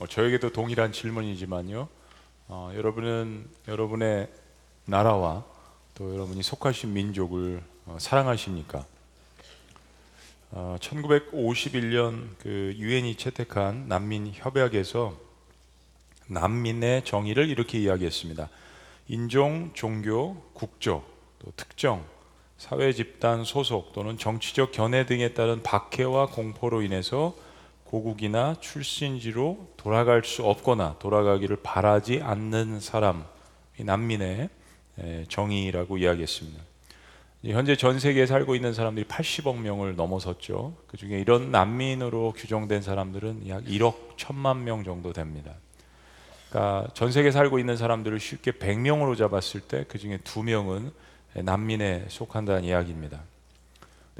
뭐 저에게도 동일한 질문이지만요. 어, 여러분은 여러분의 나라와 또 여러분이 속하신 민족을 어, 사랑하십니까? 어, 1951년 그 유엔이 채택한 난민 협약에서 난민의 정의를 이렇게 이야기했습니다. 인종, 종교, 국적, 또 특정, 사회 집단 소속 또는 정치적 견해 등에 따른 박해와 공포로 인해서 고국이나 출신지로 돌아갈 수 없거나 돌아가기를 바라지 않는 사람, 이 난민의 정의라고 이야기했습니다. 현재 전 세계에 살고 있는 사람들이 80억 명을 넘어섰죠. 그 중에 이런 난민으로 규정된 사람들은 약 1억 1천만 명 정도 됩니다. 그러니까 전 세계 살고 있는 사람들을 쉽게 100명으로 잡았을 때 그 중에 두 명은 난민에 속한다는 이야기입니다.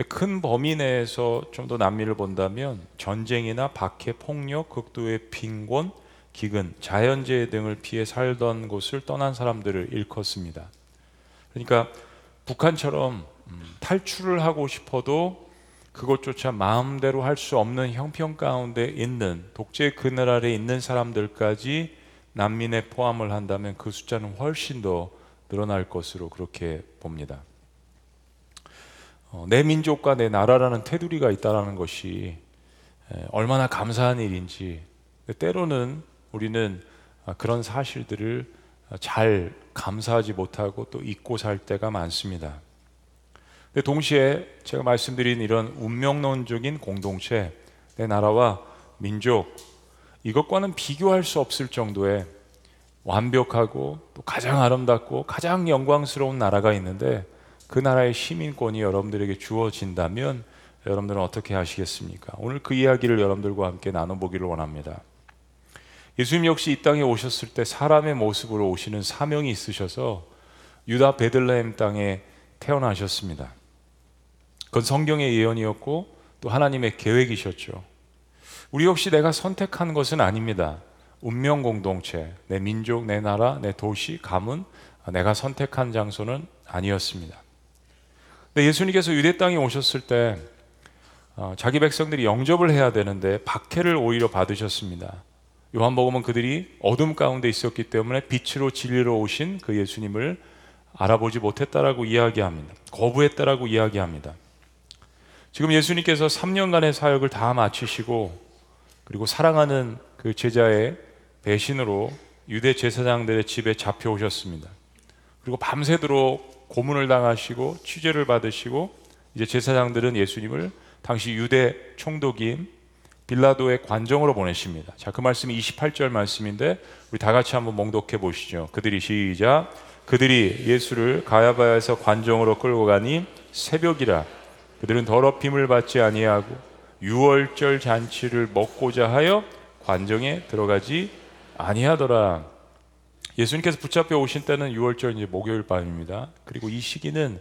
큰 범위 내에서 좀더 난민을 본다면 전쟁이나 박해, 폭력, 극도의 빈곤, 기근, 자연재해 등을 피해 살던 곳을 떠난 사람들을 일컫습니다. 그러니까 북한처럼 음, 탈출을 하고 싶어도 그것조차 마음대로 할 수 없는 형편 가운데 있는 독재 그늘 아래 있는 사람들까지 난민에 포함을 한다면 그 숫자는 훨씬 더 늘어날 것으로 그렇게 봅니다. 어, 내 민족과 내 나라라는 테두리가 있다라는 것이 얼마나 감사한 일인지 때로는 우리는 아, 그런 사실들을 잘 감사하지 못하고 또 잊고 살 때가 많습니다. 근데 동시에 제가 말씀드린 이런 운명론적인 공동체, 내 나라와 민족 이것과는 비교할 수 없을 정도의 완벽하고 또 가장 아름답고 가장 영광스러운 나라가 있는데 그 나라의 시민권이 여러분들에게 주어진다면 여러분들은 어떻게 하시겠습니까? 오늘 그 이야기를 여러분들과 함께 나눠보기를 원합니다. 예수님 역시 이 땅에 오셨을 때 사람의 모습으로 오시는 사명이 있으셔서 유다 베들레헴 땅에 태어나셨습니다. 그건 성경의 예언이었고 또 하나님의 계획이셨죠. 우리 역시 내가 선택한 것은 아닙니다. 운명 공동체, 내 민족, 내 나라, 내 도시, 가문, 내가 선택한 장소는 아니었습니다. 근데 예수님께서 유대 땅에 오셨을 때 어, 자기 백성들이 영접을 해야 되는데 박해를 오히려 받으셨습니다. 요한복음은 그들이 어둠 가운데 있었기 때문에 빛으로 진리로 오신 그 예수님을 알아보지 못했다라고 이야기합니다. 거부했다라고 이야기합니다. 지금 예수님께서 3년간의 사역을 다 마치시고 그리고 사랑하는 그 제자의 배신으로 유대 제사장들의 집에 잡혀오셨습니다. 그리고 밤새도록 고문을 당하시고 취재를 받으시고 이제 제사장들은 예수님을 당시 유대 총독인 빌라도의 관정으로 보내십니다. 자, 그 말씀이 28절 말씀인데 우리 다 같이 한번 몽독해 보시죠. 그들이 시작 그들이 예수를 가야바야에서 관정으로 끌고 가니 새벽이라 그들은 더럽힘을 받지 아니하고 유월절 잔치를 먹고자 하여 관정에 들어가지 아니하더라. 예수님께서 붙잡혀 오신 때는 6월절 이제 목요일 밤입니다. 그리고 이 시기는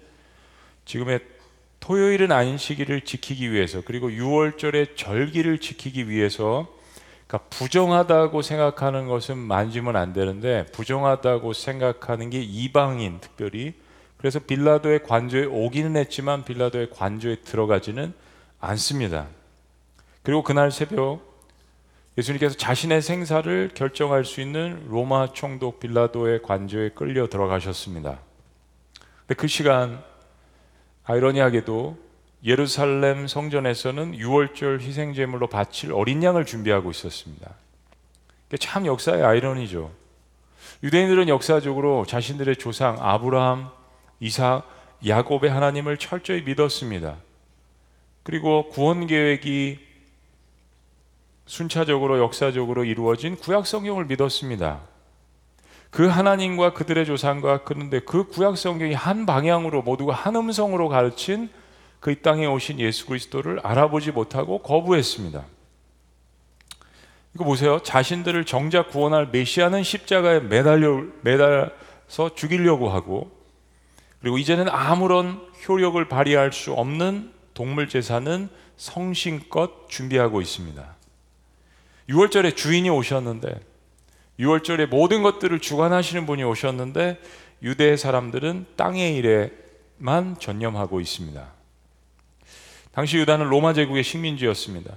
지금의 토요일은 아닌 시기를 지키기 위해서 그리고 6월절의 절기를 지키기 위해서 그러니까 부정하다고 생각하는 것은 만지면 안 되는데 부정하다고 생각하는 게 이방인 특별히 그래서 빌라도의 관조에 오기는 했지만 빌라도의 관조에 들어가지는 않습니다. 그리고 그날 새벽 예수님께서 자신의 생사를 결정할 수 있는 로마 총독 빌라도의 관저에 끌려 들어가셨습니다. 근데 그 시간 아이러니하게도 예루살렘 성전에서는 6월절 희생 제물로 바칠 어린 양을 준비하고 있었습니다. 참 역사의 아이러니죠. 유대인들은 역사적으로 자신들의 조상 아브라함, 이삭, 야곱의 하나님을 철저히 믿었습니다. 그리고 구원 계획이 순차적으로 역사적으로 이루어진 구약 성경을 믿었습니다. 그 하나님과 그들의 조상과 그런데 그 구약 성경이 한 방향으로 모두가 한 음성으로 가르친 그 이 땅에 오신 예수 그리스도를 알아보지 못하고 거부했습니다. 이거 보세요. 자신들을 정작 구원할 메시아는 십자가에 매달려 매달서 죽이려고 하고 그리고 이제는 아무런 효력을 발휘할 수 없는 동물 제사는 성심껏 준비하고 있습니다. 6월절에 주인이 오셨는데 6월절에 모든 것들을 주관하시는 분이 오셨는데 유대 사람들은 땅의 일에만 전념하고 있습니다. 당시 유다는 로마 제국의 식민지였습니다.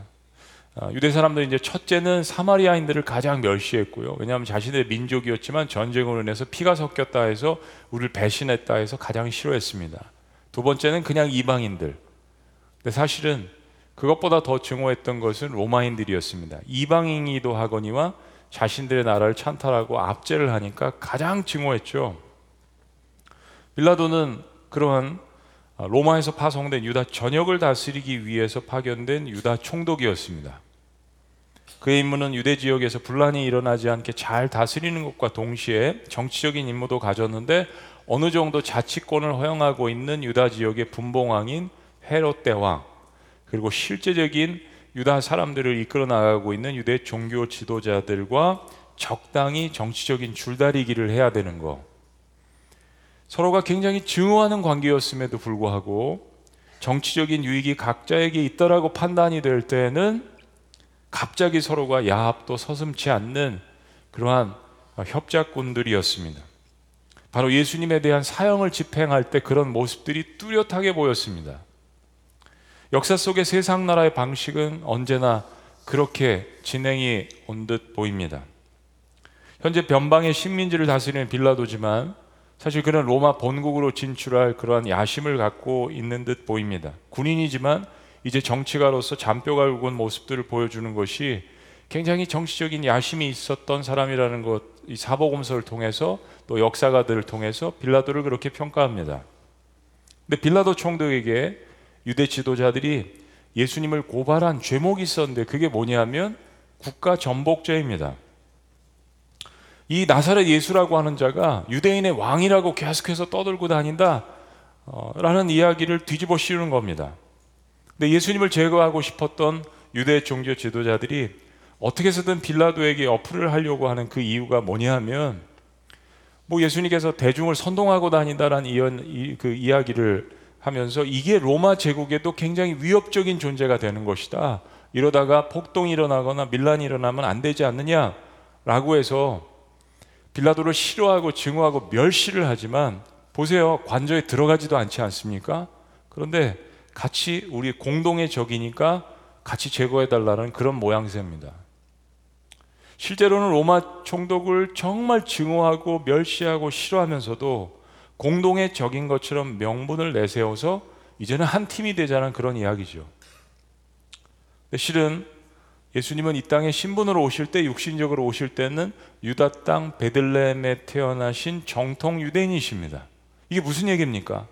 아, 유대 사람들이 이제 첫째는 사마리아인들을 가장 멸시했고요. 왜냐하면 자신의 민족이었지만 전쟁으로 인해서 피가 섞였다 해서 우리를 배신했다 해서 가장 싫어했습니다. 두 번째는 그냥 이방인들. 근데 사실은 그것보다 더 증오했던 것은 로마인들이었습니다. 이방인이도 하거니와 자신들의 나라를 찬탈하고 압제를 하니까 가장 증오했죠. 빌라도는 그러한 로마에서 파송된 유다 전역을 다스리기 위해서 파견된 유다 총독이었습니다. 그의 임무는 유대 지역에서 분란이 일어나지 않게 잘 다스리는 것과 동시에 정치적인 임무도 가졌는데 어느 정도 자치권을 허용하고 있는 유다 지역의 분봉왕인 헤롯 대왕 그리고 실제적인 유다 사람들을 이끌어 나가고 있는 유대 종교 지도자들과 적당히 정치적인 줄다리기를 해야 되는 거. 서로가 굉장히 증오하는 관계였음에도 불구하고 정치적인 유익이 각자에게 있더라고 판단이 될 때는 갑자기 서로가 야합도 서슴치 않는 그러한 협작꾼들이었습니다. 바로 예수님에 대한 사형을 집행할 때 그런 모습들이 뚜렷하게 보였습니다. 역사 속의 세상 나라의 방식은 언제나 그렇게 진행이 온 듯 보입니다. 현재 변방의 식민지를 다스리는 빌라도지만 사실 그는 로마 본국으로 진출할 그러한 야심을 갖고 있는 듯 보입니다. 군인이지만 이제 정치가로서 잔뼈가 굵은 모습들을 보여주는 것이 굉장히 정치적인 야심이 있었던 사람이라는 것, 이 사보검서를 통해서 또 역사가들을 통해서 빌라도를 그렇게 평가합니다. 근데 빌라도 총독에게 유대 지도자들이 예수님을 고발한 죄목이 있었는데 그게 뭐냐면 국가 전복죄입니다. 이 나사렛 예수라고 하는 자가 유대인의 왕이라고 계속해서 떠들고 다닌다 어, 라는 이야기를 뒤집어 씌우는 겁니다. 근데 예수님을 제거하고 싶었던 유대 종교 지도자들이 어떻게 해서든 빌라도에게 어플을 하려고 하는 그 이유가 뭐냐면 뭐 예수님께서 대중을 선동하고 다닌다라는 이, 그 이야기를 하면서 이게 로마 제국에도 굉장히 위협적인 존재가 되는 것이다. 이러다가 폭동이 일어나거나 밀란이 일어나면 안 되지 않느냐라고 해서 빌라도를 싫어하고 증오하고 멸시를 하지만 보세요. 관저에 들어가지도 않지 않습니까? 그런데 같이 우리 공동의 적이니까 같이 제거해 달라는 그런 모양새입니다. 실제로는 로마 총독을 정말 증오하고 멸시하고 싫어하면서도 공동의 적인 것처럼 명분을 내세워서 이제는 한 팀이 되자는 그런 이야기죠. 실은 예수님은 이 땅에 신분으로 오실 때 육신적으로 오실 때는 유다 땅 베들레헴에 태어나신 정통 유대인이십니다. 이게 무슨 얘기입니까?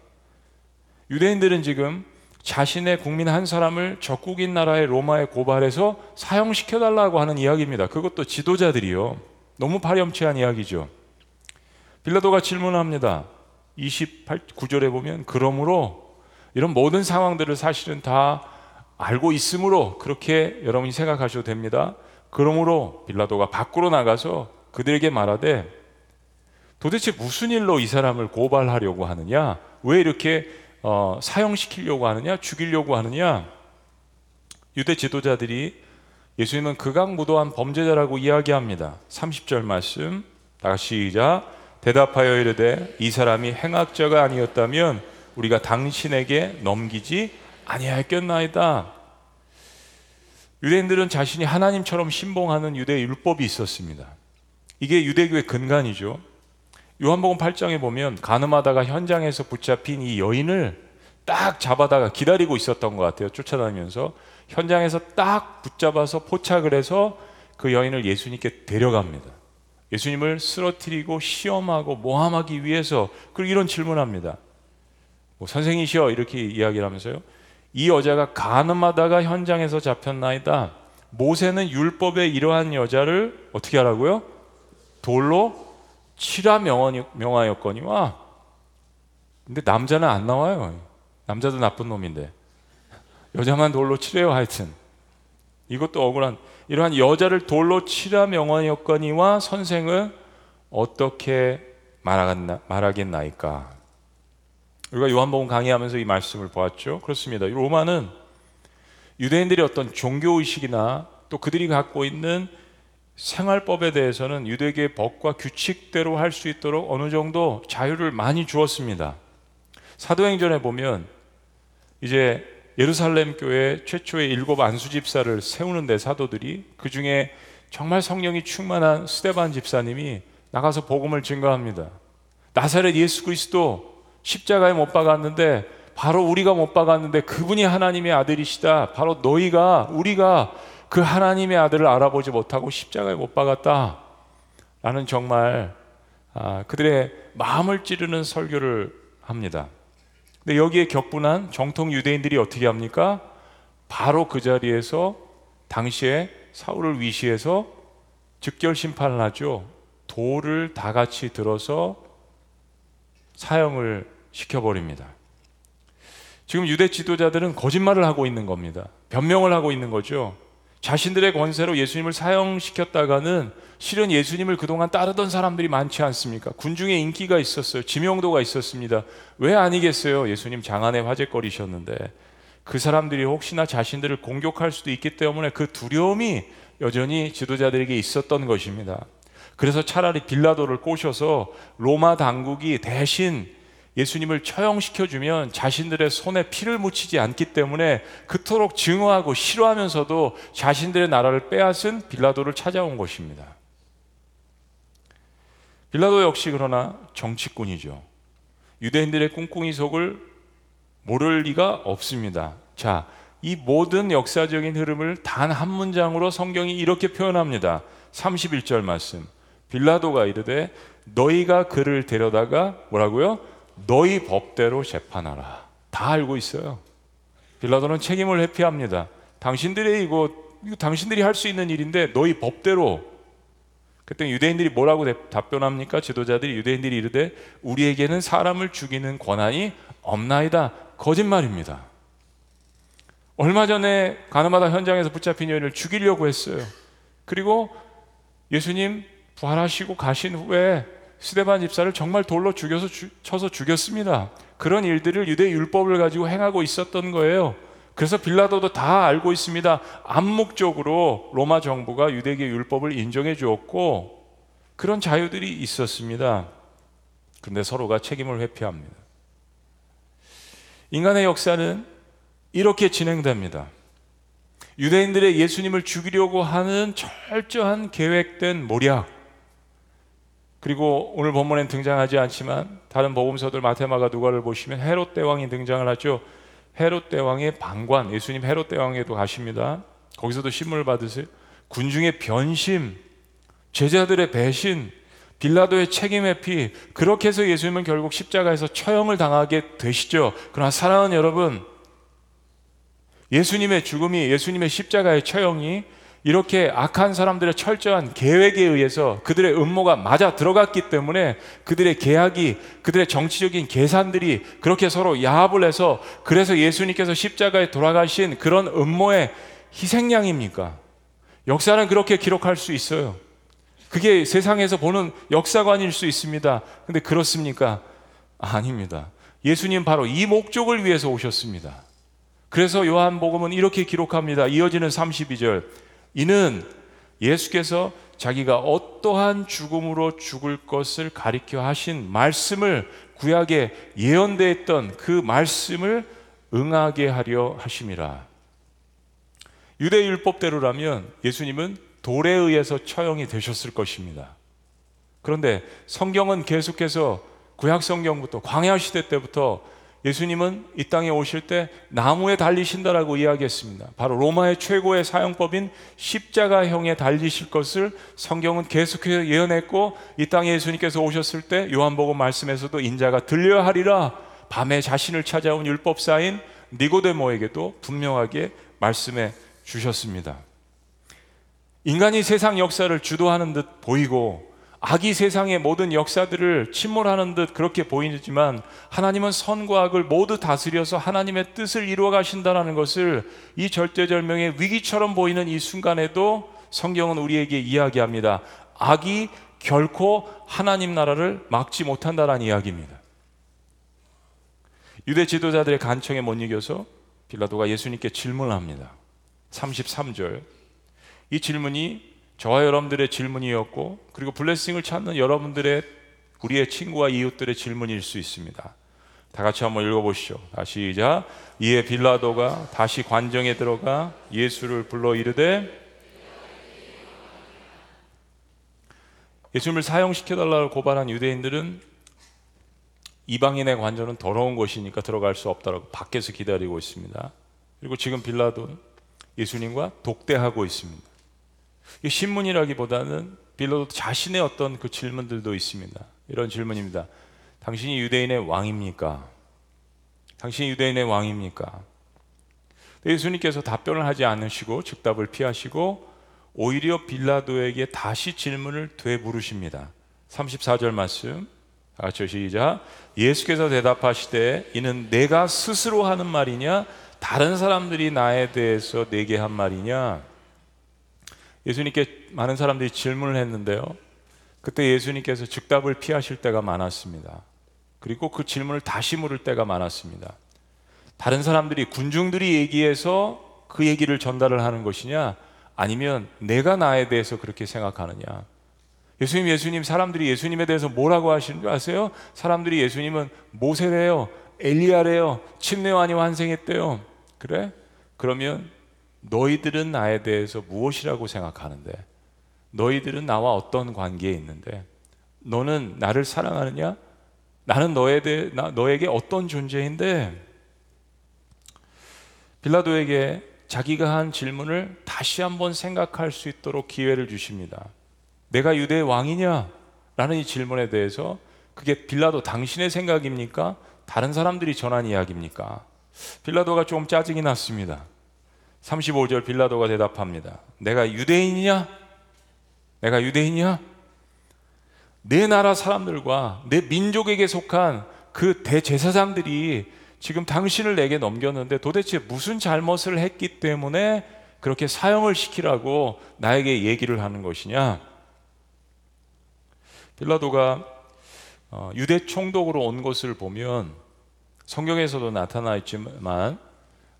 유대인들은 지금 자신의 국민 한 사람을 적국인 나라의 로마에 고발해서 사형시켜 달라고 하는 이야기입니다. 그것도 지도자들이요. 너무 파렴치한 이야기죠. 빌라도가 질문합니다. 28구절에 보면 그러므로 이런 모든 상황들을 사실은 다 알고 있으므로 그렇게 여러분이 생각하셔도 됩니다. 그러므로 빌라도가 밖으로 나가서 그들에게 말하되 도대체 무슨 일로 이 사람을 고발하려고 하느냐? 왜 이렇게 어, 사형시키려고 하느냐? 죽이려고 하느냐? 유대 지도자들이 예수님은 극악무도한 범죄자라고 이야기합니다. 30절 말씀 다 시작 대답하여 이르되 이 사람이 행악자가 아니었다면 우리가 당신에게 넘기지 아니하였겠나이다. 유대인들은 자신이 하나님처럼 신봉하는 유대 율법이 있었습니다. 이게 유대교의 근간이죠. 요한복음 8장에 보면 가늠하다가 현장에서 붙잡힌 이 여인을 딱 잡아다가 기다리고 있었던 것 같아요. 쫓아다니면서 현장에서 딱 붙잡아서 포착을 해서 그 여인을 예수님께 데려갑니다. 예수님을 쓰러뜨리고 시험하고 모함하기 위해서 그리고 이런 질문합니다. 뭐 선생이시여 이렇게 이야기를 하면서요. 이 여자가 가늠하다가 현장에서 잡혔나이다. 모세는 율법에 이러한 여자를 어떻게 하라고요? 돌로 치라 명하였거니와. 근데 남자는 안 나와요. 남자도 나쁜 놈인데. 여자만 돌로 치래요 하여튼. 이것도 억울한 이러한 여자를 돌로 치라 명언이었거니와 선생은 어떻게 말하겠나, 말하겠나이까? 우리가 요한복음 강의하면서 이 말씀을 보았죠. 그렇습니다. 로마는 유대인들의 어떤 종교 의식이나 또 그들이 갖고 있는 생활법에 대해서는 유대계의 법과 규칙대로 할 수 있도록 어느 정도 자유를 많이 주었습니다. 사도행전에 보면 이제 예루살렘 교회 최초의 일곱 안수 집사를 세우는데 사도들이 그 중에 정말 성령이 충만한 스테반 집사님이 나가서 복음을 증거합니다. 나사렛 예수 그리스도 십자가에 못 박았는데 바로 우리가 못 박았는데 그분이 하나님의 아들이시다. 바로 너희가 우리가 그 하나님의 아들을 알아보지 못하고 십자가에 못 박았다. 라는 정말 아, 그들의 마음을 찌르는 설교를 합니다. 근데 여기에 격분한 정통 유대인들이 어떻게 합니까? 바로 그 자리에서 당시에 사울을 위시해서 즉결 심판을 하죠. 돌을 다 같이 들어서 사형을 시켜버립니다. 지금 유대 지도자들은 거짓말을 하고 있는 겁니다. 변명을 하고 있는 거죠. 자신들의 권세로 예수님을 사형시켰다가는 실은 예수님을 그동안 따르던 사람들이 많지 않습니까? 군중에 인기가 있었어요. 지명도가 있었습니다. 왜 아니겠어요? 예수님 장안에 화제거리셨는데 그 사람들이 혹시나 자신들을 공격할 수도 있기 때문에 그 두려움이 여전히 지도자들에게 있었던 것입니다. 그래서 차라리 빌라도를 꼬셔서 로마 당국이 대신 예수님을 처형시켜주면 자신들의 손에 피를 묻히지 않기 때문에 그토록 증오하고 싫어하면서도 자신들의 나라를 빼앗은 빌라도를 찾아온 것입니다. 빌라도 역시 그러나 정치꾼이죠. 유대인들의 꿍꿍이 속을 모를 리가 없습니다. 자, 이 모든 역사적인 흐름을 단 한 문장으로 성경이 이렇게 표현합니다. 31절 말씀. 빌라도가 이르되 너희가 그를 데려다가 뭐라고요? 너희 법대로 재판하라. 다 알고 있어요. 빌라도는 책임을 회피합니다. 당신들의 이거, 이거 당신들이 할 수 있는 일인데 너희 법대로 그때 유대인들이 뭐라고 답변합니까? 지도자들이 유대인들이 이르되 우리에게는 사람을 죽이는 권한이 없나이다. 거짓말입니다. 얼마 전에 가늠하다 현장에서 붙잡힌 여인을 죽이려고 했어요. 그리고 예수님 부활하시고 가신 후에 스데반 집사를 정말 돌로 죽여서 주, 쳐서 죽였습니다. 그런 일들을 유대 율법을 가지고 행하고 있었던 거예요. 그래서 빌라도도 다 알고 있습니다. 암묵적으로 로마 정부가 유대계 율법을 인정해 주었고 그런 자유들이 있었습니다. 근데 서로가 책임을 회피합니다. 인간의 역사는 이렇게 진행됩니다. 유대인들의 예수님을 죽이려고 하는 철저한 계획된 모략, 그리고 오늘 본문엔 등장하지 않지만 다른 복음서들 마테마가 누가를 보시면 헤롯 대왕이 등장을 하죠. 헤롯 대왕의 방관, 예수님 헤롯 대왕에도 가십니다. 거기서도 신문을 받으세요. 군중의 변심, 제자들의 배신, 빌라도의 책임의 피, 그렇게 해서 예수님은 결국 십자가에서 처형을 당하게 되시죠. 그러나 사랑하는 여러분, 예수님의 죽음이, 예수님의 십자가의 처형이 이렇게 악한 사람들의 철저한 계획에 의해서 그들의 음모가 맞아 들어갔기 때문에 그들의 계약이 그들의 정치적인 계산들이 그렇게 서로 야합을 해서 그래서 예수님께서 십자가에 돌아가신 그런 음모의 희생양입니까? 역사는 그렇게 기록할 수 있어요. 그게 세상에서 보는 역사관일 수 있습니다. 근데 그렇습니까? 아닙니다. 예수님 바로 이 목적을 위해서 오셨습니다. 그래서 요한복음은 이렇게 기록합니다. 이어지는 32절. 이는 예수께서 자기가 어떠한 죽음으로 죽을 것을 가리켜 하신 말씀을 구약에 예언되었던 그 말씀을 응하게 하려 하심이라. 유대 율법대로라면 예수님은 돌에 의해서 처형이 되셨을 것입니다. 그런데 성경은 계속해서 구약 성경부터 광야 시대 때부터 예수님은 이 땅에 오실 때 나무에 달리신다라고 이야기했습니다. 바로 로마의 최고의 사형법인 십자가형에 달리실 것을 성경은 계속해서 예언했고 이 땅에 예수님께서 오셨을 때 요한복음 말씀에서도 인자가 들려야 하리라 밤에 자신을 찾아온 율법사인 니고데모에게도 분명하게 말씀해 주셨습니다. 인간이 세상 역사를 주도하는 듯 보이고 악이 세상의 모든 역사들을 침몰하는 듯 그렇게 보이지만 하나님은 선과 악을 모두 다스려서 하나님의 뜻을 이루어 가신다는 것을 이 절대절명의 위기처럼 보이는 이 순간에도 성경은 우리에게 이야기합니다. 악이 결코 하나님 나라를 막지 못한다는 이야기입니다. 유대 지도자들의 간청에 못 이겨서 빌라도가 예수님께 질문합니다. 33절. 이 질문이 저와 여러분들의 질문이었고 그리고 블레싱을 찾는 여러분들의 우리의 친구와 이웃들의 질문일 수 있습니다. 다 같이 한번 읽어보시죠. 다시 시작. 이에 빌라도가 다시 관정에 들어가 예수를 불러 이르되 예수님을 사형시켜 달라고 고발한 유대인들은 이방인의 관전은 더러운 곳이니까 들어갈 수 없다라고 밖에서 기다리고 있습니다. 그리고 지금 빌라도는 예수님과 독대하고 있습니다. 이 신문이라기보다는 빌라도 자신의 어떤 그 질문들도 있습니다. 이런 질문입니다. 당신이 유대인의 왕입니까? 당신이 유대인의 왕입니까? 예수님께서 답변을 하지 않으시고 즉답을 피하시고 오히려 빌라도에게 다시 질문을 되물으십니다. 34절 말씀. 같이 시작. 예수께서 대답하시되 이는 내가 스스로 하는 말이냐 다른 사람들이 나에 대해서 내게 한 말이냐 예수님께 많은 사람들이 질문을 했는데요. 그때 예수님께서 즉답을 피하실 때가 많았습니다. 그리고 그 질문을 다시 물을 때가 많았습니다. 다른 사람들이 군중들이 얘기해서 그 얘기를 전달을 하는 것이냐 아니면 내가 나에 대해서 그렇게 생각하느냐 예수님 예수님 사람들이 예수님에 대해서 뭐라고 하시는 줄 아세요? 사람들이 예수님은 모세래요 엘리야래요 침례완이 환생했대요 그래? 그러면 너희들은 나에 대해서 무엇이라고 생각하는데 너희들은 나와 어떤 관계에 있는데 너는 나를 사랑하느냐? 나는 너에 대해 나, 너에게 어떤 존재인데 빌라도에게 자기가 한 질문을 다시 한번 생각할 수 있도록 기회를 주십니다. 내가 유대의 왕이냐? 라는 이 질문에 대해서 그게 빌라도 당신의 생각입니까? 다른 사람들이 전한 이야기입니까? 빌라도가 좀 짜증이 났습니다. 35절 빌라도가 대답합니다. 내가 유대인이냐? 내가 유대인이냐? 내 나라 사람들과 내 민족에게 속한 그 대제사장들이 지금 당신을 내게 넘겼는데 도대체 무슨 잘못을 했기 때문에 그렇게 사형을 시키라고 나에게 얘기를 하는 것이냐? 빌라도가 어, 유대 총독으로 온 것을 보면 성경에서도 나타나 있지만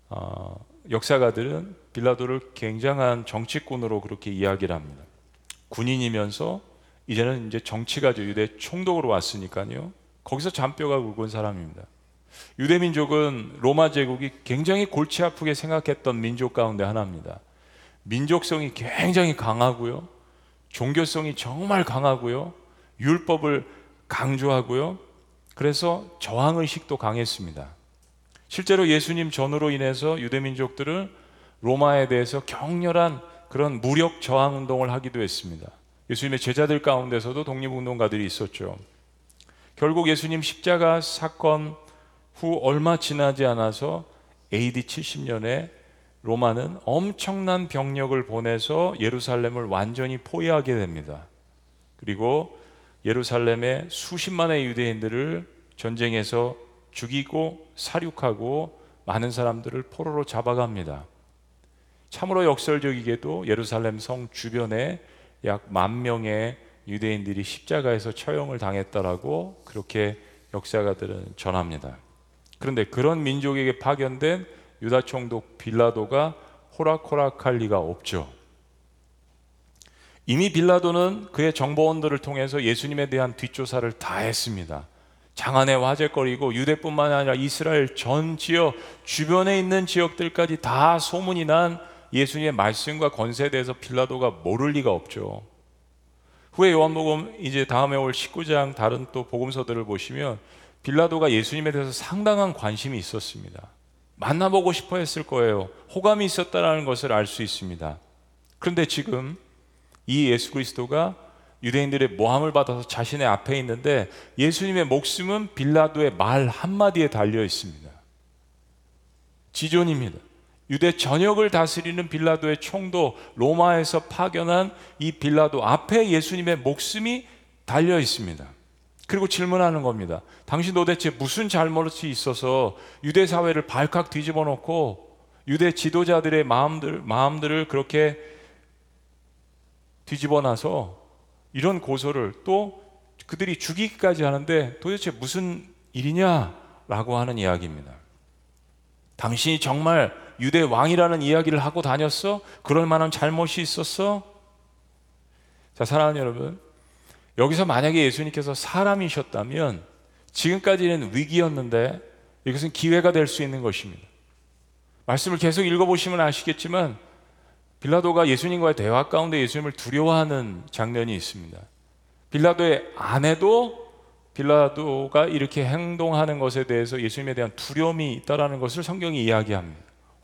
어, 역사가들은 빌라도를 굉장한 정치꾼으로 그렇게 이야기를 합니다. 군인이면서 이제는 이제 정치가 유대 총독으로 왔으니까요. 거기서 잔뼈가 굵은 사람입니다. 유대 민족은 로마 제국이 굉장히 골치 아프게 생각했던 민족 가운데 하나입니다. 민족성이 굉장히 강하고요. 종교성이 정말 강하고요. 율법을 강조하고요. 그래서 저항 의식도 강했습니다. 실제로 예수님 전으로 인해서 유대 민족들은 로마에 대해서 격렬한 그런 무력 저항 운동을 하기도 했습니다. 예수님의 제자들 가운데서도 독립운동가들이 있었죠. 결국 예수님 십자가 사건 후 얼마 지나지 않아서 AD 70년에 로마는 엄청난 병력을 보내서 예루살렘을 완전히 포위하게 됩니다. 그리고 예루살렘의 수십만의 유대인들을 전쟁에서 죽이고 사륙하고 많은 사람들을 포로로 잡아갑니다. 참으로 역설적이게도 예루살렘 성 주변에 약 만 명의 유대인들이 십자가에서 처형을 당했다라고 그렇게 역사가들은 전합니다. 그런데 그런 민족에게 파견된 유다 총독 빌라도가 호락호락할 리가 없죠. 이미 빌라도는 그의 정보원들을 통해서 예수님에 대한 뒷조사를 다 했습니다. 장안의 화제거리고 유대뿐만 아니라 이스라엘 전 지역 주변에 있는 지역들까지 다 소문이 난 예수님의 말씀과 권세에 대해서 빌라도가 모를 리가 없죠. 후에 요한복음 이제 다음에 올 19장 다른 또 복음서들을 보시면 빌라도가 예수님에 대해서 상당한 관심이 있었습니다. 만나보고 싶어 했을 거예요. 호감이 있었다라는 것을 알 수 있습니다. 그런데 지금 이 예수 그리스도가 유대인들의 모함을 받아서 자신의 앞에 있는데 예수님의 목숨은 빌라도의 말 한마디에 달려 있습니다. 지존입니다. 유대 전역을 다스리는 빌라도의 총도 로마에서 파견한 이 빌라도 앞에 예수님의 목숨이 달려 있습니다. 그리고 질문하는 겁니다. 당신 도대체 무슨 잘못이 있어서 유대 사회를 발칵 뒤집어 놓고 유대 지도자들의 마음들 마음들을 그렇게 뒤집어 놔서 이런 고소를 또 그들이 죽이기까지 하는데 도대체 무슨 일이냐라고 하는 이야기입니다. 당신이 정말 유대 왕이라는 이야기를 하고 다녔어? 그럴 만한 잘못이 있었어? 자, 사랑하는 여러분, 여기서 만약에 예수님께서 사람이셨다면 지금까지는 위기였는데 이것은 기회가 될 수 있는 것입니다. 말씀을 계속 읽어보시면 아시겠지만 빌라도가 예수님과의 대화 가운데 예수님을 두려워하는 장면이 있습니다. 빌라도의 아내도 빌라도가 이렇게 행동하는 것에 대해서 예수님에 대한 두려움이 있다라는 것을 성경이 이야기합니다.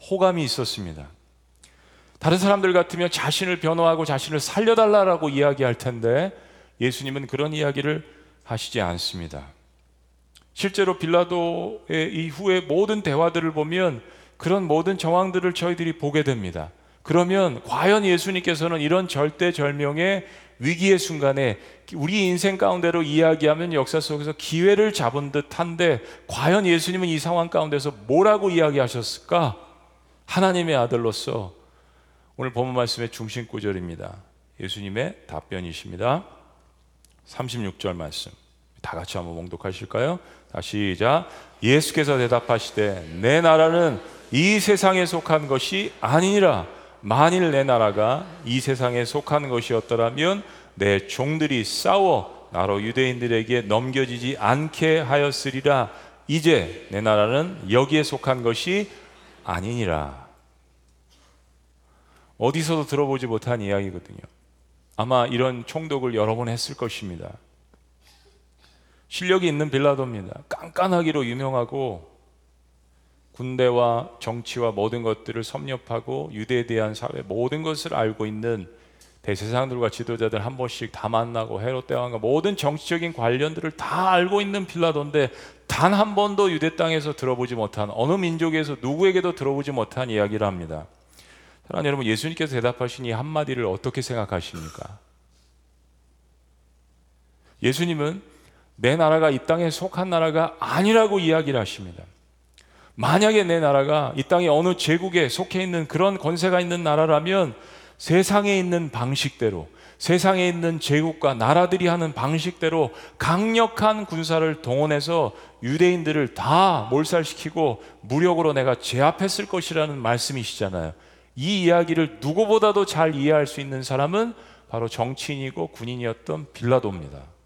호감이 있었습니다. 다른 사람들 같으면 자신을 변호하고 자신을 살려달라라고 이야기할 텐데 예수님은 그런 이야기를 하시지 않습니다. 실제로 빌라도의 이후의 모든 대화들을 보면 그런 모든 정황들을 저희들이 보게 됩니다. 그러면 과연 예수님께서는 이런 절대절명의 위기의 순간에 우리 인생 가운데로 이야기하면 역사 속에서 기회를 잡은 듯한데 과연 예수님은 이 상황 가운데서 뭐라고 이야기하셨을까? 하나님의 아들로서 오늘 본문 말씀의 중심 구절입니다. 예수님의 답변이십니다. 36절 말씀. 다 같이 한번 봉독하실까요? 다시 시작. 예수께서 대답하시되 내 나라는 이 세상에 속한 것이 아니니라. 만일 내 나라가 이 세상에 속한 것이었더라면 내 종들이 싸워 나로 유대인들에게 넘겨지지 않게 하였으리라. 이제 내 나라는 여기에 속한 것이 아니니라. 어디서도 들어보지 못한 이야기거든요. 아마 이런 총독을 여러 번 했을 것입니다. 실력이 있는 빌라도입니다. 깐깐하기로 유명하고 군대와 정치와 모든 것들을 섭렵하고 유대에 대한 사회 모든 것을 알고 있는 대세상들과 지도자들 한 번씩 다 만나고 헤롯 대왕과 모든 정치적인 관련들을 다 알고 있는 빌라도인데 단 한 번도 유대 땅에서 들어보지 못한 어느 민족에서 누구에게도 들어보지 못한 이야기를 합니다. 사랑하는 여러분, 예수님께서 대답하신 이 한마디를 어떻게 생각하십니까? 예수님은 내 나라가 이 땅에 속한 나라가 아니라고 이야기를 하십니다. 만약에 내 나라가 이 땅의 어느 제국에 속해 있는 그런 권세가 있는 나라라면 세상에 있는 방식대로 세상에 있는 제국과 나라들이 하는 방식대로 강력한 군사를 동원해서 유대인들을 다 몰살시키고 무력으로 내가 제압했을 것이라는 말씀이시잖아요. 이 이야기를 누구보다도 잘 이해할 수 있는 사람은 바로 정치인이고 군인이었던 빌라도입니다.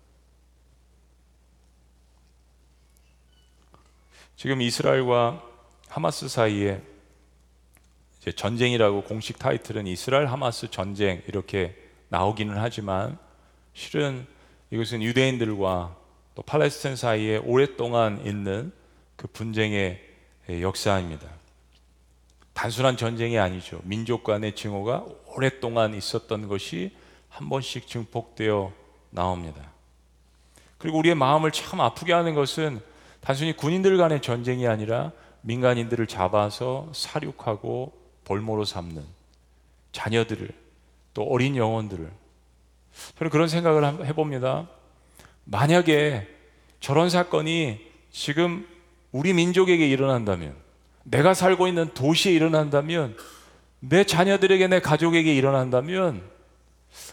지금 이스라엘과 하마스 사이에 전쟁이라고 공식 타이틀은 이스라엘 하마스 전쟁 이렇게 나오기는 하지만 실은 이것은 유대인들과 또 팔레스타인 사이에 오랫동안 있는 그 분쟁의 역사입니다. 단순한 전쟁이 아니죠. 민족 간의 증오가 오랫동안 있었던 것이 한 번씩 증폭되어 나옵니다. 그리고 우리의 마음을 참 아프게 하는 것은 단순히 군인들 간의 전쟁이 아니라 민간인들을 잡아서 사륙하고 볼모로 삼는 자녀들을 또 어린 영혼들을 저는 그런 생각을 해봅니다. 만약에 저런 사건이 지금 우리 민족에게 일어난다면 내가 살고 있는 도시에 일어난다면 내 자녀들에게 내 가족에게 일어난다면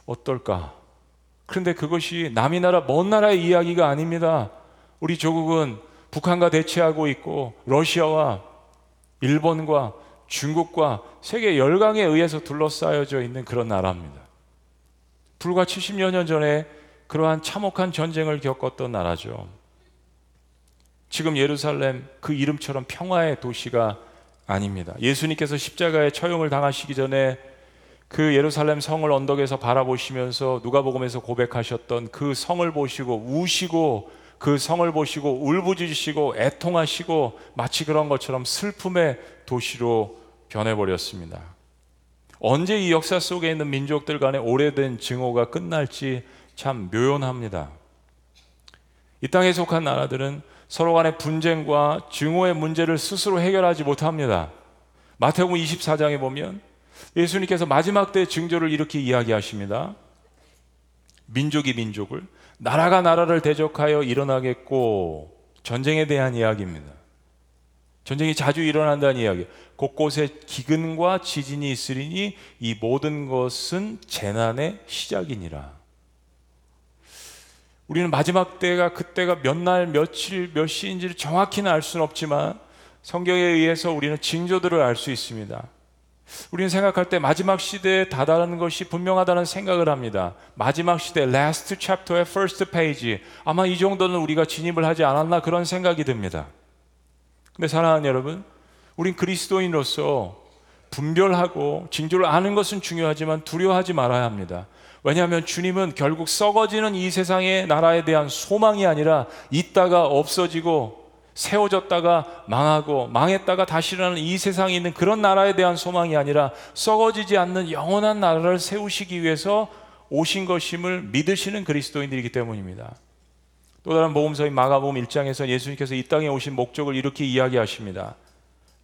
어떨까? 그런데 그것이 남이 나라 먼 나라의 이야기가 아닙니다. 우리 조국은 북한과 대치하고 있고 러시아와 일본과 중국과 세계 열강에 의해서 둘러싸여져 있는 그런 나라입니다. 불과 70여 년 전에 그러한 참혹한 전쟁을 겪었던 나라죠. 지금 예루살렘 그 이름처럼 평화의 도시가 아닙니다. 예수님께서 십자가에 처형을 당하시기 전에 그 예루살렘 성을 언덕에서 바라보시면서 누가복음에서 고백하셨던 그 성을 보시고 우시고 그 성을 보시고 울부짖으시고 애통하시고 마치 그런 것처럼 슬픔의 도시로 변해버렸습니다. 언제 이 역사 속에 있는 민족들 간의 오래된 증오가 끝날지 참 묘연합니다. 이 땅에 속한 나라들은 서로 간의 분쟁과 증오의 문제를 스스로 해결하지 못합니다. 마태복음 24장에 보면 예수님께서 마지막 때 증조를 이렇게 이야기하십니다. 민족이 민족을 나라가 나라를 대적하여 일어나겠고 전쟁에 대한 이야기입니다. 전쟁이 자주 일어난다는 이야기. 곳곳에 기근과 지진이 있으리니 이 모든 것은 재난의 시작이니라. 우리는 마지막 때가 그때가 몇 날, 며칠, 몇 시인지를 정확히는 알 수는 없지만 성경에 의해서 우리는 징조들을 알 수 있습니다. 우리는 생각할 때 마지막 시대에 다다른 것이 분명하다는 생각을 합니다. 마지막 시대, last chapter의 first page. 아마 이 정도는 우리가 진입을 하지 않았나 그런 생각이 듭니다. 근데 사랑하는 여러분, 우린 그리스도인으로서 분별하고 징조를 아는 것은 중요하지만 두려워하지 말아야 합니다. 왜냐하면 주님은 결국 썩어지는 이 세상의 나라에 대한 소망이 아니라 있다가 없어지고 세워졌다가 망하고 망했다가 다시 일어나는 이 세상에 있는 그런 나라에 대한 소망이 아니라 썩어지지 않는 영원한 나라를 세우시기 위해서 오신 것임을 믿으시는 그리스도인들이기 때문입니다. 또 다른 복음서인 마가복음 1장에서 예수님께서 이 땅에 오신 목적을 이렇게 이야기하십니다.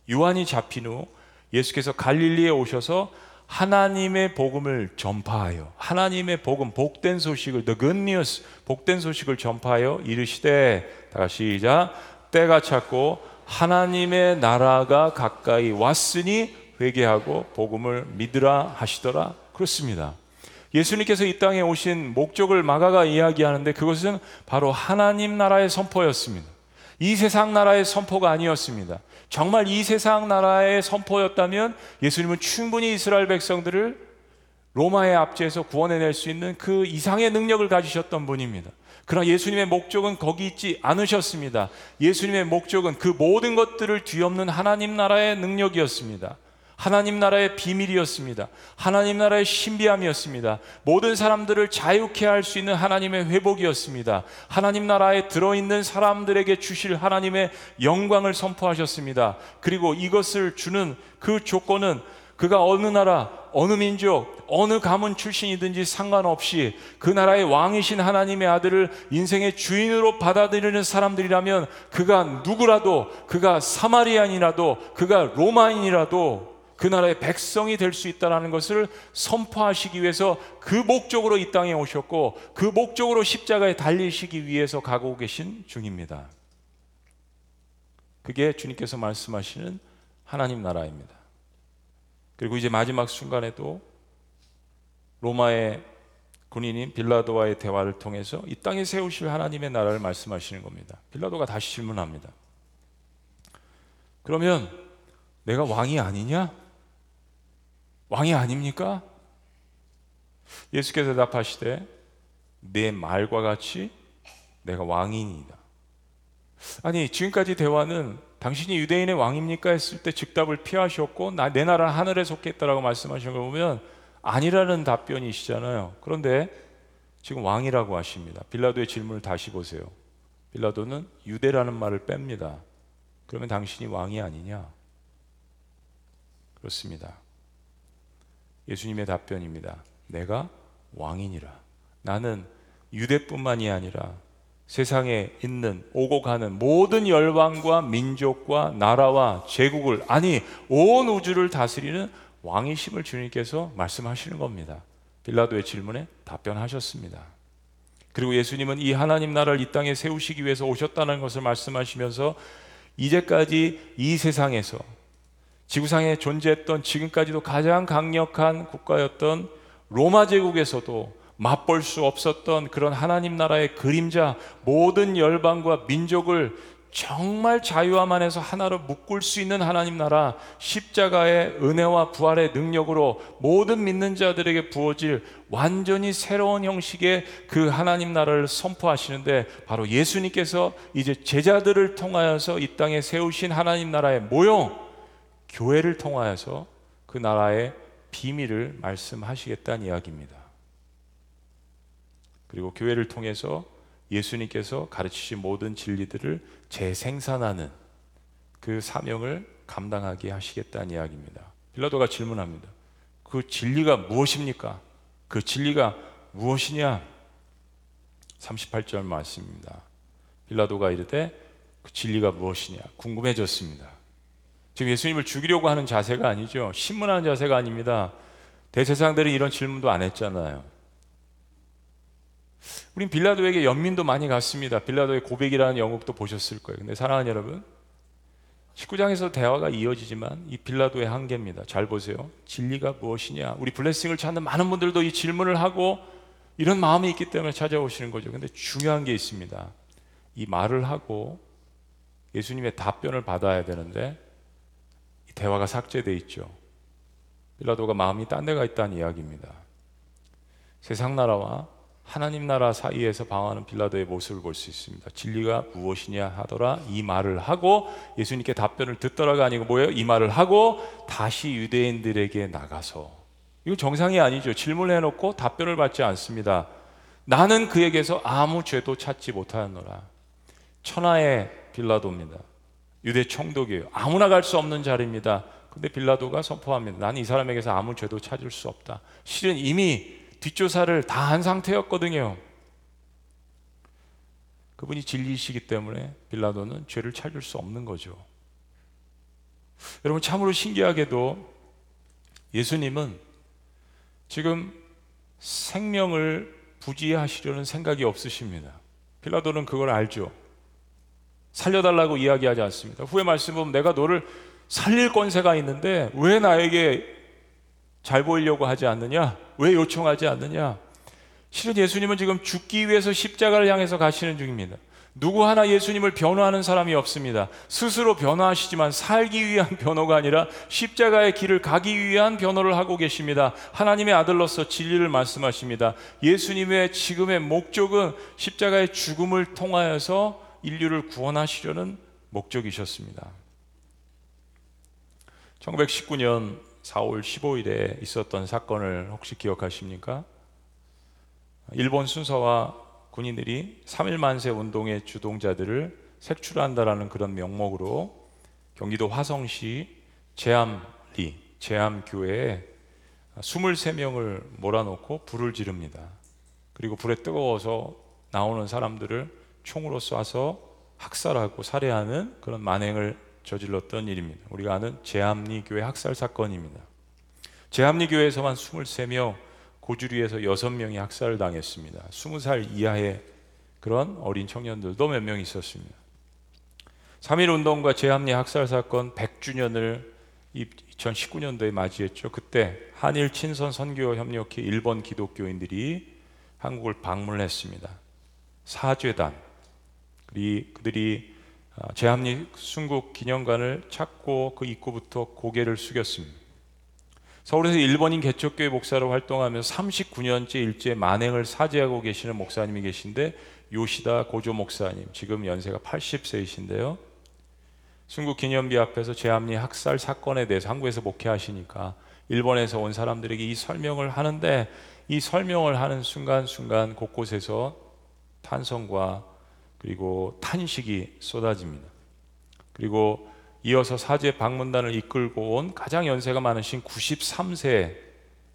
요한이 잡힌 후 예수께서 갈릴리에 오셔서 하나님의 복음을 전파하여 하나님의 복음 복된 소식을 the good news 복된 소식을 전파하여 이르시되 다 같이 시작 때가 찼고 하나님의 나라가 가까이 왔으니 회개하고 복음을 믿으라 하시더라 그렇습니다. 예수님께서 이 땅에 오신 목적을 마가가 이야기하는데 그것은 바로 하나님 나라의 선포였습니다. 이 세상 나라의 선포가 아니었습니다. 정말 이 세상 나라의 선포였다면 예수님은 충분히 이스라엘 백성들을 로마의 압제에서 구원해낼 수 있는 그 이상의 능력을 가지셨던 분입니다. 그러나 예수님의 목적은 거기 있지 않으셨습니다. 예수님의 목적은 그 모든 것들을 뒤엎는 하나님 나라의 능력이었습니다. 하나님 나라의 비밀이었습니다. 하나님 나라의 신비함이었습니다. 모든 사람들을 자유케 할 수 있는 하나님의 회복이었습니다. 하나님 나라에 들어있는 사람들에게 주실 하나님의 영광을 선포하셨습니다. 그리고 이것을 주는 그 조건은 그가 어느 나라, 어느 민족, 어느 가문 출신이든지 상관없이 그 나라의 왕이신 하나님의 아들을 인생의 주인으로 받아들이는 사람들이라면 그가 누구라도, 그가 사마리안이라도, 그가 로마인이라도 그 나라의 백성이 될 수 있다는 것을 선포하시기 위해서 그 목적으로 이 땅에 오셨고 그 목적으로 십자가에 달리시기 위해서 가고 계신 중입니다. 그게 주님께서 말씀하시는 하나님 나라입니다. 그리고 이제 마지막 순간에도 로마의 군인인 빌라도와의 대화를 통해서 이 땅에 세우실 하나님의 나라를 말씀하시는 겁니다. 빌라도가 다시 질문합니다. 그러면 내가 왕이 아니냐? 왕이 아닙니까? 예수께서 대답하시되 내 말과 같이 내가 왕이니이다. 아니 지금까지 대화는 당신이 유대인의 왕입니까 했을 때 즉답을 피하셨고 나, 내 나라는 하늘에 속했다라고 말씀하신 걸 보면 아니라는 답변이시잖아요. 그런데 지금 왕이라고 하십니다. 빌라도의 질문을 다시 보세요. 빌라도는 유대라는 말을 뺍니다. 그러면 당신이 왕이 아니냐? 그렇습니다. 예수님의 답변입니다. 내가 왕이니라. 나는 유대뿐만이 아니라 세상에 있는 오고 가는 모든 열방과 민족과 나라와 제국을 아니 온 우주를 다스리는 왕이심을 주님께서 말씀하시는 겁니다. 빌라도의 질문에 답변하셨습니다. 그리고 예수님은 이 하나님 나라를 이 땅에 세우시기 위해서 오셨다는 것을 말씀하시면서 이제까지 이 세상에서 지구상에 존재했던 지금까지도 가장 강력한 국가였던 로마 제국에서도 맛볼 수 없었던 그런 하나님 나라의 그림자 모든 열방과 민족을 정말 자유함 안에서 하나로 묶을 수 있는 하나님 나라 십자가의 은혜와 부활의 능력으로 모든 믿는 자들에게 부어질 완전히 새로운 형식의 그 하나님 나라를 선포하시는데 바로 예수님께서 이제 제자들을 통하여서 이 땅에 세우신 하나님 나라의 모형 교회를 통하여서 그 나라의 비밀을 말씀하시겠다는 이야기입니다. 그리고 교회를 통해서 예수님께서 가르치신 모든 진리들을 재생산하는 그 사명을 감당하게 하시겠다는 이야기입니다. 빌라도가 질문합니다. 그 진리가 무엇입니까? 그 진리가 무엇이냐? 38절 말씀입니다. 빌라도가 이르되 그 진리가 무엇이냐 궁금해졌습니다. 지금 예수님을 죽이려고 하는 자세가 아니죠. 신문하는 자세가 아닙니다. 대세상들은 이런 질문도 안 했잖아요. 우린 빌라도에게 연민도 많이 갔습니다. 빌라도의 고백이라는 영국도 보셨을 거예요. 근데 사랑하는 여러분, 19장에서 대화가 이어지지만 이 빌라도의 한계입니다. 잘 보세요. 진리가 무엇이냐? 우리 블레싱을 찾는 많은 분들도 이 질문을 하고 이런 마음이 있기 때문에 찾아오시는 거죠. 근데 중요한 게 있습니다. 이 말을 하고 예수님의 답변을 받아야 되는데 대화가 삭제돼 있죠. 빌라도가 마음이 딴 데가 있다는 이야기입니다. 세상 나라와 하나님 나라 사이에서 방황하는 빌라도의 모습을 볼 수 있습니다. 진리가 무엇이냐 하더라 이 말을 하고 예수님께 답변을 듣더라가 아니고 뭐예요? 이 말을 하고 다시 유대인들에게 나가서 이거 정상이 아니죠. 질문을 해놓고 답변을 받지 않습니다. 나는 그에게서 아무 죄도 찾지 못하였노라. 천하의 빌라도입니다. 유대 총독이에요. 아무나 갈 수 없는 자리입니다. 근데 빌라도가 선포합니다. 나는 이 사람에게서 아무 죄도 찾을 수 없다. 실은 이미 뒷조사를 다 한 상태였거든요. 그분이 진리이시기 때문에 빌라도는 죄를 찾을 수 없는 거죠. 여러분 참으로 신기하게도 예수님은 지금 생명을 부지하시려는 생각이 없으십니다. 빌라도는 그걸 알죠. 살려달라고 이야기하지 않습니다. 후에 말씀 보면 내가 너를 살릴 권세가 있는데 왜 나에게 잘 보이려고 하지 않느냐? 왜 요청하지 않느냐? 실은 예수님은 지금 죽기 위해서 십자가를 향해서 가시는 중입니다. 누구 하나 예수님을 변호하는 사람이 없습니다. 스스로 변호하시지만 살기 위한 변호가 아니라 십자가의 길을 가기 위한 변호를 하고 계십니다. 하나님의 아들로서 진리를 말씀하십니다. 예수님의 지금의 목적은 십자가의 죽음을 통하여서 인류를 구원하시려는 목적이셨습니다. 1919년 4월 15일에 있었던 사건을 혹시 기억하십니까? 일본 순서와 군인들이 3일 만세 운동의 주동자들을 색출한다라는 그런 명목으로 경기도 화성시 제암리 제암교회에 23명을 몰아놓고 불을 지릅니다. 그리고 불에 뜨거워서 나오는 사람들을 총으로 쏴서 학살하고 살해하는 그런 만행을 저질렀던 일입니다. 우리가 아는 제암리 교회 학살 사건입니다. 제암리 교회에서만 23명, 고주리에서 6명이 학살을 당했습니다. 20살 이하의 그런 어린 청년들도 몇 명 있었습니다. 3.1 운동과 제암리 학살 사건 100주년을 2019년도에 맞이했죠. 그때 한일 친선 선교 협력회 일본 기독교인들이 한국을 방문했습니다. 사죄단 그들이 아, 제합리 순국 기념관을 찾고 그 입구부터 고개를 숙였습니다. 서울에서 일본인 개척교회 목사로 활동하면서 39년째 일제 만행을 사죄하고 계시는 목사님이 계신데 요시다 고조 목사님 지금 연세가 80세이신데요. 순국 기념비 앞에서 제합리 학살 사건에 대해서 한국에서 목회하시니까 일본에서 온 사람들에게 이 설명을 하는데 이 설명을 하는 순간순간 곳곳에서 탄성과 그리고 탄식이 쏟아집니다. 그리고 이어서 사제 방문단을 이끌고 온 가장 연세가 많으신 93세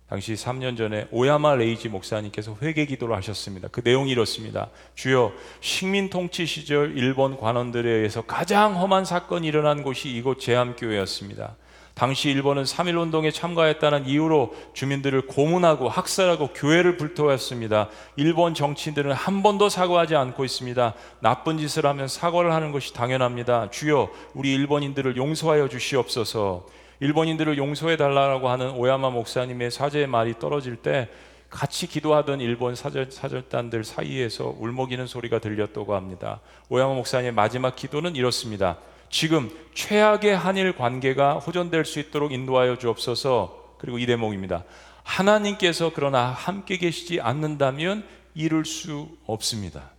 당시 3년 전에 오야마 레이지 목사님께서 회개 기도를 하셨습니다. 그 내용이 이렇습니다. 주여 식민 통치 시절 일본 관원들에 의해서 가장 험한 사건이 일어난 곳이 이곳 제암교회였습니다. 당시 일본은 3.1 운동에 참가했다는 이유로 주민들을 고문하고 학살하고 교회를 불태웠습니다. 일본 정치인들은 한 번도 사과하지 않고 있습니다. 나쁜 짓을 하면 사과를 하는 것이 당연합니다. 주여, 우리 일본인들을 용서하여 주시옵소서. 일본인들을 용서해 달라고 하는 오야마 목사님의 사죄의 말이 떨어질 때 같이 기도하던 일본 사절, 사절단들 사이에서 울먹이는 소리가 들렸다고 합니다. 오야마 목사님의 마지막 기도는 이렇습니다. 지금 최악의 한일 관계가 호전될 수 있도록 인도하여 주옵소서. 그리고 이 대목입니다. 하나님께서 그러나 함께 계시지 않는다면 이룰 수 없습니다.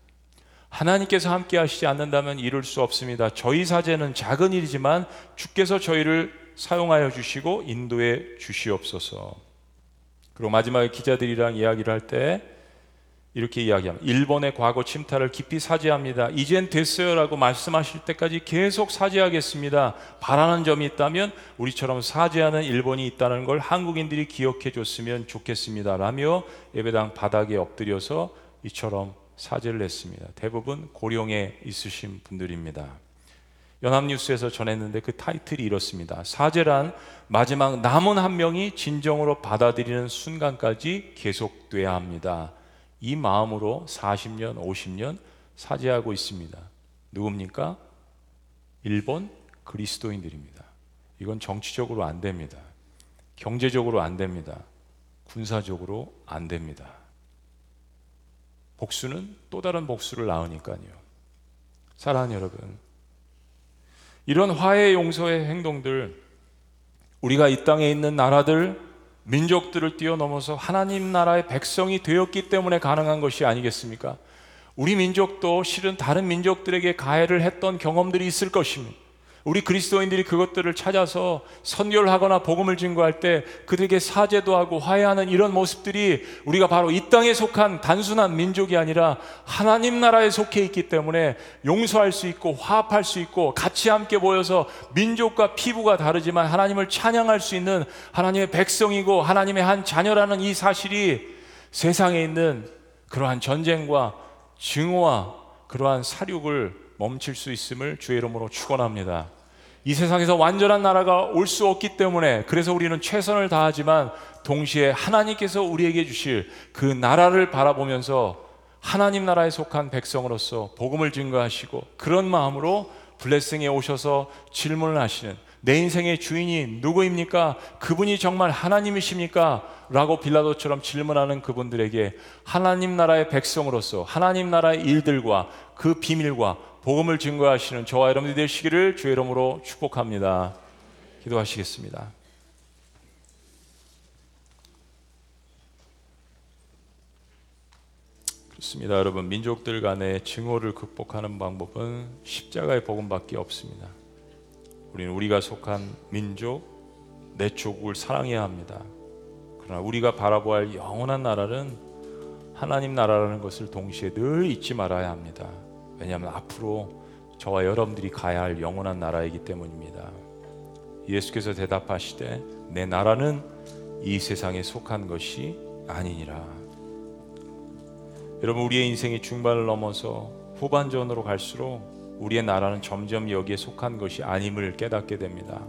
하나님께서 함께 하시지 않는다면 이룰 수 없습니다. 저희 사제는 작은 일이지만 주께서 저희를 사용하여 주시고 인도해 주시옵소서. 그리고 마지막에 기자들이랑 이야기를 할 때 이렇게 이야기합니다. 일본의 과거 침탈을 깊이 사죄합니다. 이젠 됐어요라고 말씀하실 때까지 계속 사죄하겠습니다. 바라는 점이 있다면 우리처럼 사죄하는 일본이 있다는 걸 한국인들이 기억해 줬으면 좋겠습니다. 라며 예배당 바닥에 엎드려서 이처럼 사죄를 했습니다. 대부분 고령에 있으신 분들입니다. 연합뉴스에서 전했는데 그 타이틀이 이렇습니다. 사죄란 마지막 남은 한 명이 진정으로 받아들이는 순간까지 계속돼야 합니다. 이 마음으로 40년, 50년 사죄하고 있습니다. 누굽니까? 일본 그리스도인들입니다. 이건 정치적으로 안 됩니다. 경제적으로 안 됩니다. 군사적으로 안 됩니다. 복수는 또 다른 복수를 낳으니까요. 사랑하는 여러분, 이런 화해 용서의 행동들, 우리가 이 땅에 있는 나라들, 민족들을 뛰어넘어서 하나님 나라의 백성이 되었기 때문에 가능한 것이 아니겠습니까? 우리 민족도 실은 다른 민족들에게 가해를 했던 경험들이 있을 것입니다. 우리 그리스도인들이 그것들을 찾아서 선교를 하거나 복음을 증거할 때 그들에게 사죄도 하고 화해하는 이런 모습들이 우리가 바로 이 땅에 속한 단순한 민족이 아니라 하나님 나라에 속해 있기 때문에 용서할 수 있고 화합할 수 있고 같이 함께 모여서 민족과 피부가 다르지만 하나님을 찬양할 수 있는 하나님의 백성이고 하나님의 한 자녀라는 이 사실이 세상에 있는 그러한 전쟁과 증오와 그러한 사륙을 멈출 수 있음을 주의 이름으로 축원합니다. 이 세상에서 완전한 나라가 올 수 없기 때문에 그래서 우리는 최선을 다하지만 동시에 하나님께서 우리에게 주실 그 나라를 바라보면서 하나님 나라에 속한 백성으로서 복음을 증거하시고 그런 마음으로 블레싱에 오셔서 질문을 하시는 내 인생의 주인이 누구입니까? 그분이 정말 하나님이십니까? 라고 빌라도처럼 질문하는 그분들에게 하나님 나라의 백성으로서 하나님 나라의 일들과 그 비밀과 복음을 증거하시는 저와 여러분들이 되시기를 주의 이름으로 축복합니다. 기도하시겠습니다. 그렇습니다. 여러분 민족들 간의 증오를 극복하는 방법은 십자가의 복음밖에 없습니다. 우리는 우리가 속한 민족, 내 조국을 사랑해야 합니다. 그러나 우리가 바라보아야 할 영원한 나라는 하나님 나라라는 것을 동시에 늘 잊지 말아야 합니다. 왜냐하면 앞으로 저와 여러분들이 가야 할 영원한 나라이기 때문입니다. 예수께서 대답하시되 내 나라는 이 세상에 속한 것이 아니니라. 여러분 우리의 인생이 중반을 넘어서 후반전으로 갈수록 우리의 나라는 점점 여기에 속한 것이 아님을 깨닫게 됩니다.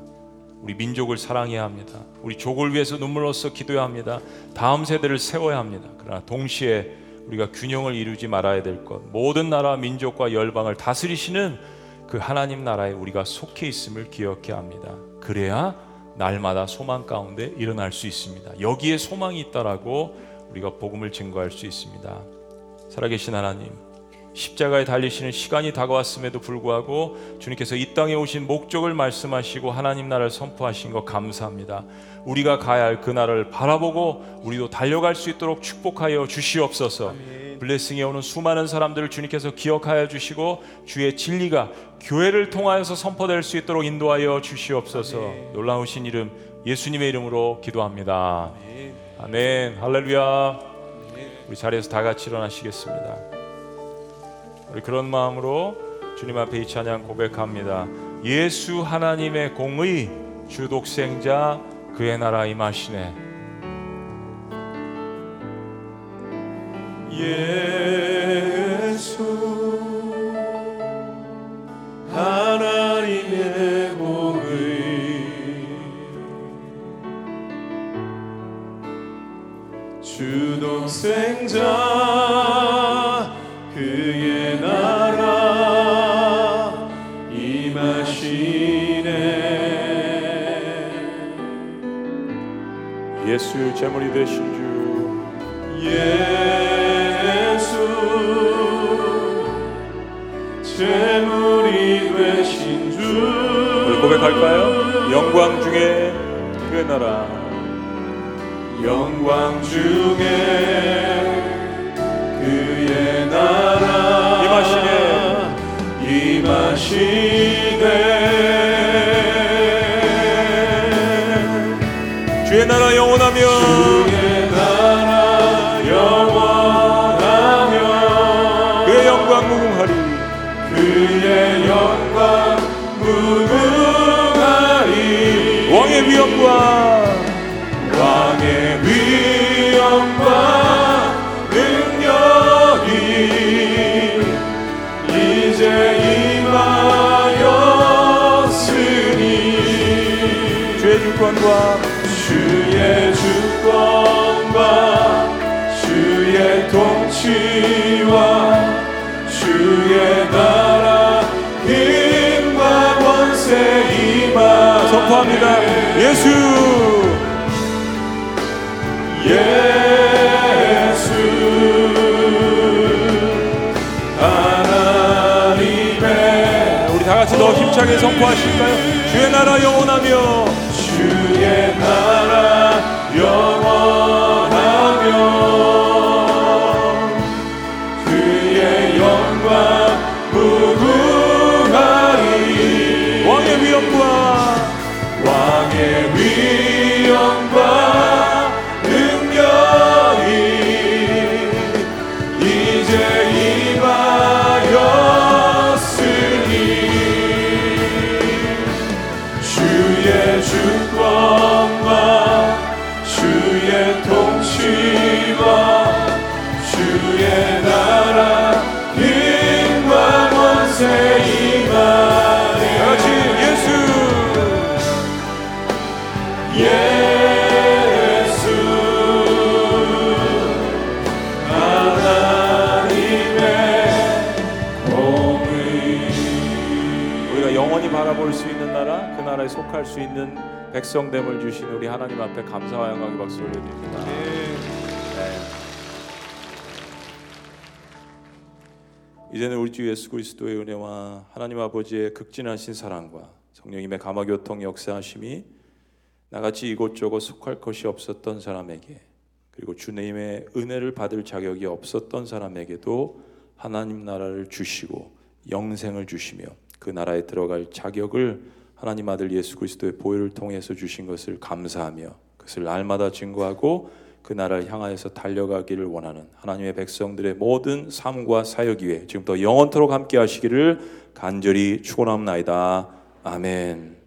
우리 민족을 사랑해야 합니다. 우리 족을 위해서 눈물로써 기도해야 합니다. 다음 세대를 세워야 합니다. 그러나 동시에 우리가 균형을 이루지 말아야 될 것, 모든 나라 민족과 열방을 다스리시는 그 하나님 나라에 우리가 속해 있음을 기억해야 합니다. 그래야 날마다 소망 가운데 일어날 수 있습니다. 여기에 소망이 있다라고 우리가 복음을 증거할 수 있습니다. 살아계신 하나님, 십자가에 달리시는 시간이 다가왔음에도 불구하고 주님께서 이 땅에 오신 목적을 말씀하시고 하나님 나라를 선포하신 것 감사합니다. 우리가 가야 할그 나라를 바라보고 우리도 달려갈 수 있도록 축복하여 주시옵소서. 아멘. 블레싱에 오는 수많은 사람들을 주님께서 기억하여 주시고 주의 진리가 교회를 통하여서 선포될 수 있도록 인도하여 주시옵소서. 아멘. 놀라우신 이름 예수님의 이름으로 기도합니다. 아멘. 아멘. 할렐루야. 우리 자리에서 다 같이 일어나시겠습니다. 우리 그런 마음으로 주님 앞에 이 찬양 고백합니다. 예수 하나님의 공의 주 독생자 그의 나라 임하시네. 예 예수 제물이 되신 주. 예수 제물이 되신 주. 오늘 고백할까요? 영광 중에 그의 나라. 영광 중에 그의 나라. 임하시네 임하시네 주권과 주의 주권과 주의 통치와 주의 나라 힘과 권세 임하 선포합니다. 예수. 예수. 하나님의 우리 다 같이 더 힘차게 선포하실까요? 주의 나라 영원하며 속할 수 있는 백성됨을 주신 우리 하나님 앞에 감사와 영광의 박수 올려드립니다. 네. 이제는 우리 주 예수 그리스도의 은혜와 하나님 아버지의 극진하신 사랑과 성령님의 감화교통 역사하심이 나같이 이곳저곳 속할 것이 없었던 사람에게 그리고 주님의 은혜를 받을 자격이 없었던 사람에게도 하나님 나라를 주시고 영생을 주시며 그 나라에 들어갈 자격을 하나님 아들 예수 그리스도의 보혈을 통해서 주신 것을 감사하며 그것을 날마다 증거하고 그 나라를 향하여서 달려가기를 원하는 하나님의 백성들의 모든 삶과 사역 위에 지금부터 영원토록 함께 하시기를 간절히 축원합나이다. 아멘.